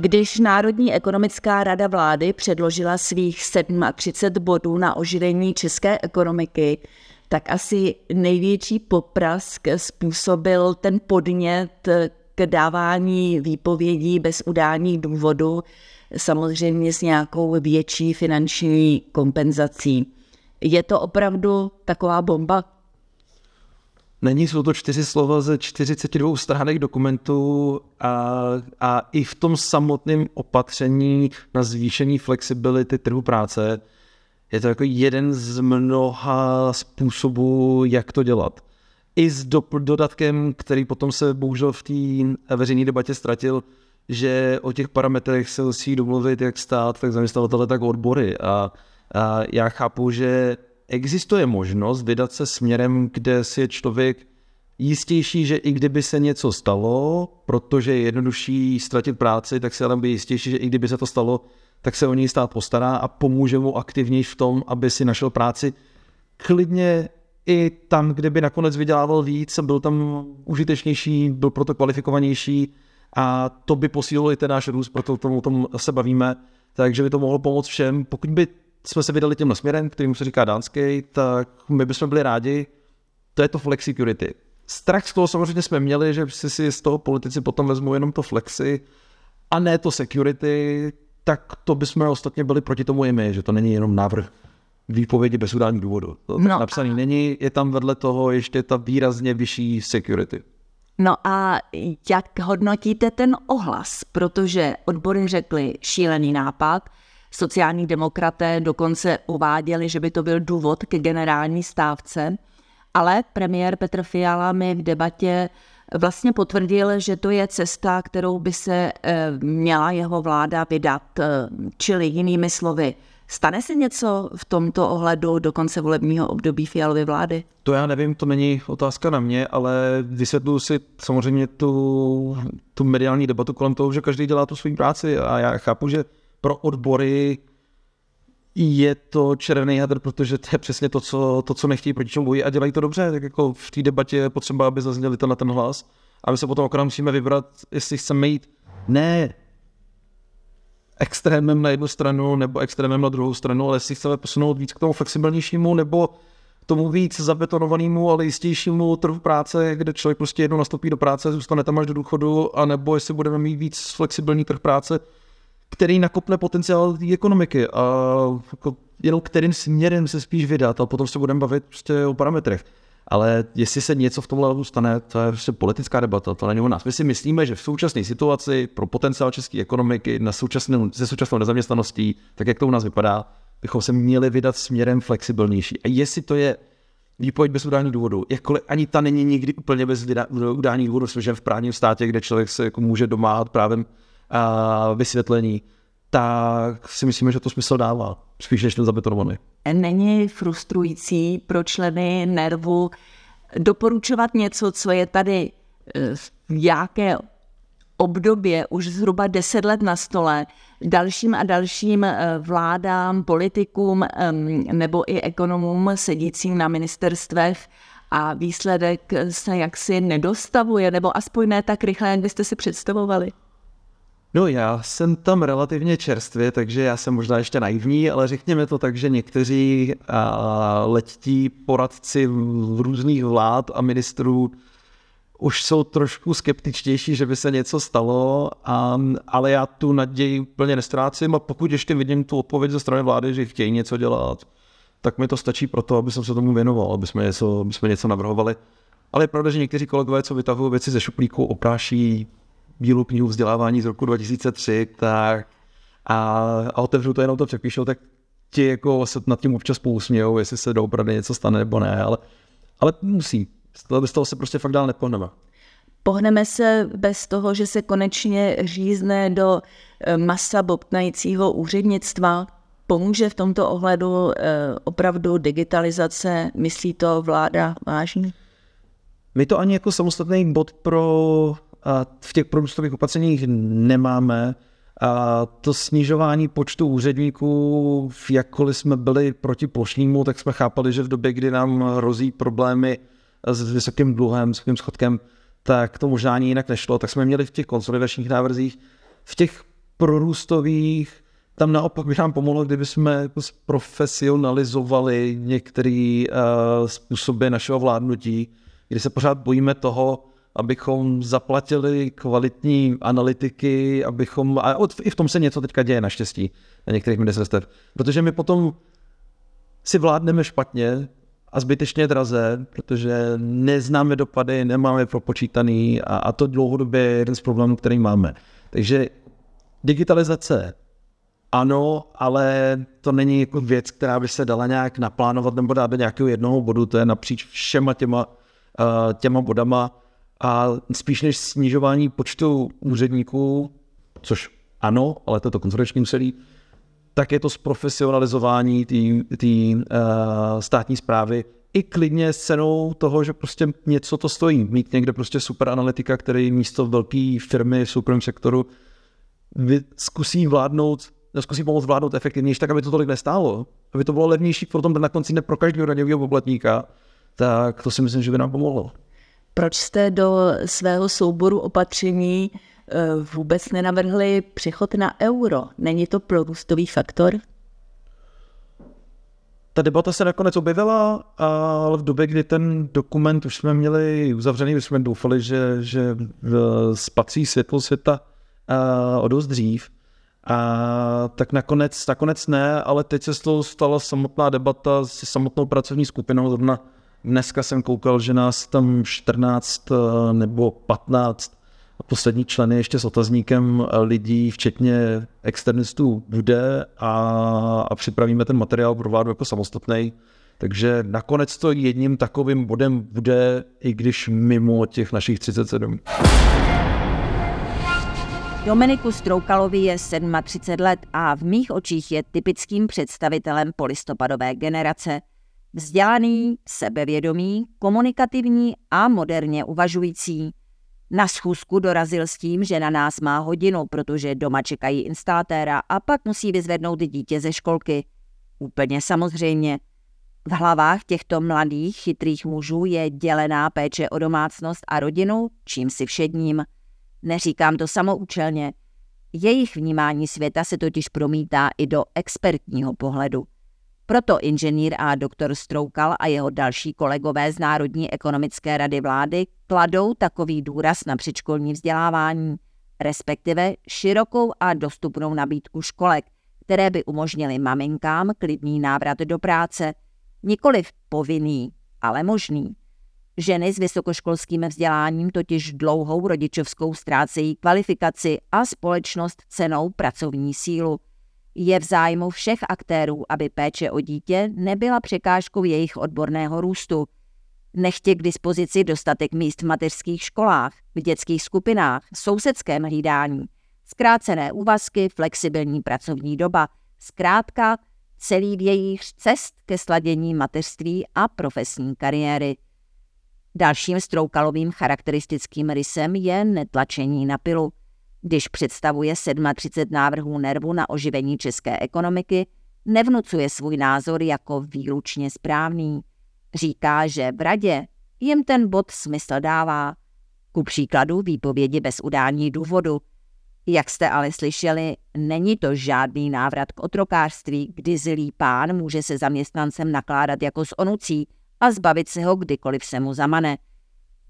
Když Národní ekonomická rada vlády předložila svých 37 bodů na oživení české ekonomiky, tak asi největší poprask způsobil ten podnět k dávání výpovědí bez udání důvodu, samozřejmě s nějakou větší finanční kompenzací. Je to opravdu taková bomba? Není, jsou to čtyři slova ze 42 stránek dokumentu a, a i v tom samotném opatření na zvýšení flexibility trhu práce je to jako jeden z mnoha způsobů, jak to dělat. I s do, dodatkem, který potom se bohužel v té veřejné debatě ztratil, že o těch parametrech se musí domluvit jak stát, tak zaměstnavatele, tak odbory. A, a já chápu, že existuje možnost vydat se směrem, kde si je člověk jistější, že i kdyby se něco stalo, protože je jednodušší ztratit práci, tak se ale by jistější, že i kdyby se to stalo, tak se o něj stát postará a pomůže mu aktivněji v tom, aby si našel práci. Klidně i tam, kde by nakonec vydělával víc, byl tam užitečnější, byl proto kvalifikovanější a to by posílilo i ten náš růst, proto tomu, o tom se bavíme, takže by to mohlo pomoct všem. Pokud by jsme se vydali tímhle směrem, kterým se říká dánský, tak my bychom byli rádi, to je to flexicurity. Strach z toho samozřejmě jsme měli, že si, si z toho politici potom vezmou jenom to flexi a ne to security, tak to bychom ostatně byli proti tomu i my, že to není jenom návrh výpovědi bez udání důvodu. To no. napsaný není, je tam vedle toho ještě ta výrazně vyšší security. No a jak hodnotíte ten ohlas? Protože odbory řekly šílený nápad, sociální demokraté dokonce uváděli, že by to byl důvod ke generální stávce, ale premiér Petr Fiala mi v debatě vlastně potvrdil, že to je cesta, kterou by se eh, měla jeho vláda vydat, eh, čili jinými slovy, Stane se něco v tomto ohledu do konce volebního období Fialovy vlády? To já nevím, to není otázka na mě, ale vysvětluji si samozřejmě tu, tu mediální debatu kolem toho, že každý dělá tu svou práci a já chápu, že pro odbory je to červený hadr, protože to je přesně to, co, to, co nechtějí, proti čemu bojí a dělají to dobře, tak jako v té debatě je potřeba, aby zazněli na ten hlas a my se potom opravdu musíme vybrat, jestli chceme jít ne extrémem na jednu stranu nebo extrémem na druhou stranu, ale jestli chceme posunout víc k tomu flexibilnějšímu nebo tomu víc zabetonovanému, ale jistějšímu trhu práce, kde člověk prostě jednou nastoupí do práce, zůstane tam až do důchodu, anebo jestli budeme mít víc flexibilní trh práce, který nakopne potenciál té ekonomiky a jako jenom kterým směrem se spíš vydat a potom se budeme bavit prostě o parametrech. Ale jestli se něco v tomhle stane, to je prostě politická debata, to není o nás. My si myslíme, že v současné situaci pro potenciál české ekonomiky na současnou, se současnou nezaměstnaností, tak jak to u nás vypadá, bychom se měli vydat směrem flexibilnější. A jestli to je výpověď bez udání důvodu, jakkoliv ani ta není nikdy úplně bez udání důvodu, že v právním státě, kde člověk se jako může domáhat právem a vysvětlení, tak si myslíme, že to smysl dává, spíš než ten zabetonovaný. Není frustrující pro členy nervu doporučovat něco, co je tady eh, v jaké obdobě už zhruba deset let na stole dalším a dalším eh, vládám, politikům nebo i ekonomům sedícím na ministerstvech a výsledek se jaksi nedostavuje, nebo aspoň ne tak rychle, jak byste si představovali? No já jsem tam relativně čerstvě, takže já jsem možná ještě naivní, ale řekněme to tak, že někteří letí poradci v různých vlád a ministrů už jsou trošku skeptičtější, že by se něco stalo, a, ale já tu naději úplně nestrácím a pokud ještě vidím tu odpověď ze strany vlády, že chtějí něco dělat, tak mi to stačí pro to, aby jsem se tomu věnoval, aby jsme něco, aby jsme něco navrhovali. Ale je pravda, že někteří kolegové, co vytahují věci ze šuplíku, opráší bílou knihu vzdělávání z roku 2003, tak a, a otevřu to jenom to přepíšou, tak ti jako se nad tím občas pousmějou, jestli se doopravdy něco stane nebo ne, ale, ale musí. Bez toho se prostě fakt dál nepohneme. Pohneme se bez toho, že se konečně řízne do eh, masa bobtnajícího úřednictva. Pomůže v tomto ohledu eh, opravdu digitalizace? Myslí to vláda vážně? My to ani jako samostatný bod pro v těch prorůstových opatřeních nemáme. A to snižování počtu úředníků, jakkoliv jsme byli proti plošnímu, tak jsme chápali, že v době, kdy nám hrozí problémy s vysokým dluhem, s vysokým schodkem, tak to možná ani jinak nešlo. Tak jsme měli v těch konsolidačních návrzích, v těch prorůstových, tam naopak by nám pomohlo, kdyby jsme profesionalizovali některé uh, způsoby našeho vládnutí, kdy se pořád bojíme toho, abychom zaplatili kvalitní analytiky, abychom, a i v tom se něco teďka děje naštěstí na některých ministerstvech, protože my potom si vládneme špatně a zbytečně draze, protože neznáme dopady, nemáme propočítaný a, a to dlouhodobě je jeden z problémů, který máme. Takže digitalizace ano, ale to není jako věc, která by se dala nějak naplánovat nebo dát do nějakého jednoho bodu, to je napříč všema těma, uh, těma bodama a spíš než snižování počtu úředníků, což ano, ale to je to konferenční úsilí, tak je to zprofesionalizování té uh, státní zprávy i klidně s cenou toho, že prostě něco to stojí. Mít někde prostě super analytika, který místo velké firmy v soukromém sektoru zkusí vládnout, zkusí pomoct vládnout efektivnější, tak aby to tolik nestálo, aby to bylo levnější potom na konci ne pro každého daňového poplatníka, tak to si myslím, že by nám pomohlo. Proč jste do svého souboru opatření eh, vůbec nenavrhli přechod na euro? Není to prorůstový faktor? Ta debata se nakonec objevila, ale v době, kdy ten dokument už jsme měli uzavřený, už jsme doufali, že, že spatří světlo světa o dost dřív. A tak nakonec, nakonec ne, ale teď se z toho stala samotná debata s samotnou pracovní skupinou. Zrovna Dneska jsem koukal, že nás tam 14 eh, nebo 15 poslední členy ještě s otazníkem eh, lidí, včetně externistů, bude a, a připravíme ten materiál pro vládu jako samostatný. Takže nakonec to jedním takovým bodem bude, i když mimo těch našich 37. Dominiku Stroukalovi je 37 let a v mých očích je typickým představitelem polistopadové generace – Vzdělaný, sebevědomý, komunikativní a moderně uvažující. Na schůzku dorazil s tím, že na nás má hodinu, protože doma čekají instalatéra a pak musí vyzvednout dítě ze školky. Úplně samozřejmě. V hlavách těchto mladých, chytrých mužů je dělená péče o domácnost a rodinu, čím si všedním. Neříkám to samoučelně. Jejich vnímání světa se totiž promítá i do expertního pohledu. Proto inženýr a doktor Stroukal a jeho další kolegové z Národní ekonomické rady vlády kladou takový důraz na předškolní vzdělávání, respektive širokou a dostupnou nabídku školek, které by umožnily maminkám klidný návrat do práce, nikoliv povinný, ale možný. Ženy s vysokoškolským vzděláním totiž dlouhou rodičovskou ztrácejí kvalifikaci a společnost cenou pracovní sílu – je v zájmu všech aktérů, aby péče o dítě nebyla překážkou jejich odborného růstu. Nechtě k dispozici dostatek míst v mateřských školách, v dětských skupinách, sousedském hlídání, zkrácené úvazky, flexibilní pracovní doba, zkrátka celý vějíř cest ke sladění mateřství a profesní kariéry. Dalším stroukalovým charakteristickým rysem je netlačení na pilu. Když představuje 37 návrhů nervu na oživení české ekonomiky, nevnucuje svůj názor jako výlučně správný. Říká, že v radě jim ten bod smysl dává. Ku příkladu výpovědi bez udání důvodu. Jak jste ale slyšeli, není to žádný návrat k otrokářství, kdy zlý pán může se zaměstnancem nakládat jako s onucí a zbavit se ho kdykoliv se mu zamane –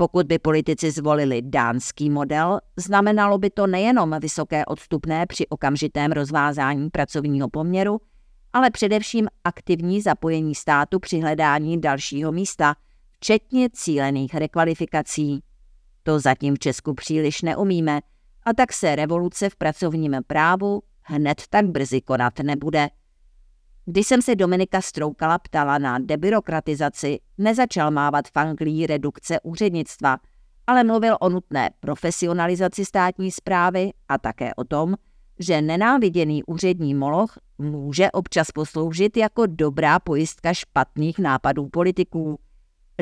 pokud by politici zvolili dánský model, znamenalo by to nejenom vysoké odstupné při okamžitém rozvázání pracovního poměru, ale především aktivní zapojení státu při hledání dalšího místa, včetně cílených rekvalifikací. To zatím v Česku příliš neumíme, a tak se revoluce v pracovním právu hned tak brzy konat nebude. Když jsem se Dominika Stroukala ptala na debirokratizaci, nezačal mávat fanklí redukce úřednictva, ale mluvil o nutné profesionalizaci státní zprávy a také o tom, že nenáviděný úřední moloch může občas posloužit jako dobrá pojistka špatných nápadů politiků.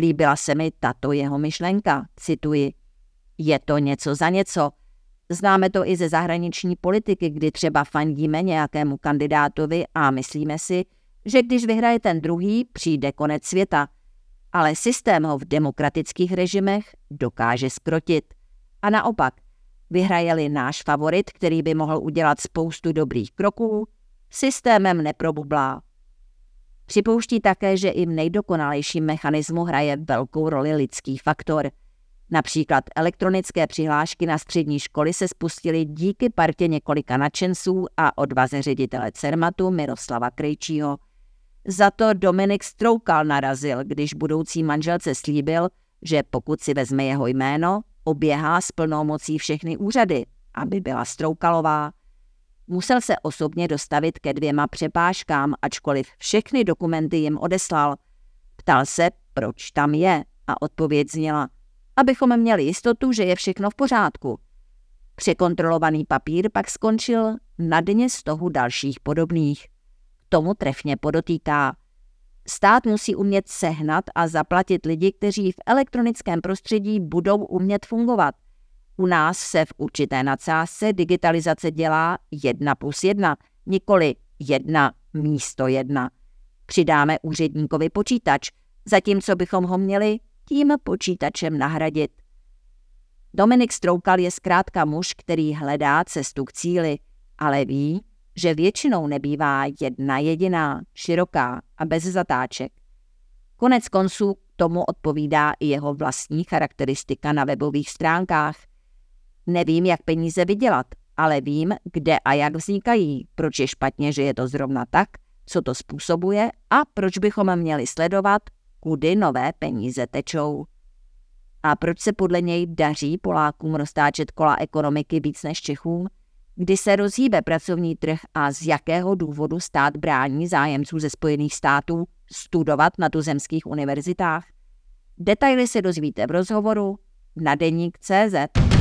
Líbila se mi tato jeho myšlenka, cituji. Je to něco za něco. Známe to i ze zahraniční politiky, kdy třeba fandíme nějakému kandidátovi a myslíme si, že když vyhraje ten druhý, přijde konec světa. Ale systém ho v demokratických režimech dokáže skrotit. A naopak, vyhraje-li náš favorit, který by mohl udělat spoustu dobrých kroků, systémem neprobublá. Připouští také, že i v nejdokonalejším mechanismu hraje velkou roli lidský faktor. Například elektronické přihlášky na střední školy se spustily díky partě několika nadšenců a odvaze ředitele CERMATu Miroslava Krejčího. Za to Dominik Stroukal narazil, když budoucí manželce slíbil, že pokud si vezme jeho jméno, oběhá s plnou mocí všechny úřady, aby byla Stroukalová. Musel se osobně dostavit ke dvěma přepážkám, ačkoliv všechny dokumenty jim odeslal. Ptal se, proč tam je, a odpověď zněla, abychom měli jistotu, že je všechno v pořádku. Překontrolovaný papír pak skončil na dně z toho dalších podobných. Tomu trefně podotýká. Stát musí umět sehnat a zaplatit lidi, kteří v elektronickém prostředí budou umět fungovat – u nás se v určité nadsázce digitalizace dělá jedna plus jedna, nikoli jedna místo jedna. Přidáme úředníkovi počítač, zatímco bychom ho měli tím počítačem nahradit. Dominik Stroukal je zkrátka muž, který hledá cestu k cíli, ale ví, že většinou nebývá jedna jediná, široká a bez zatáček. Konec konců tomu odpovídá i jeho vlastní charakteristika na webových stránkách. Nevím, jak peníze vydělat, ale vím, kde a jak vznikají, proč je špatně, že je to zrovna tak, co to způsobuje a proč bychom měli sledovat, kudy nové peníze tečou. A proč se podle něj daří Polákům roztáčet kola ekonomiky víc než Čechům, kdy se rozhýbe pracovní trh a z jakého důvodu stát brání zájemců ze Spojených států studovat na tuzemských univerzitách? Detaily se dozvíte v rozhovoru na deník CZ.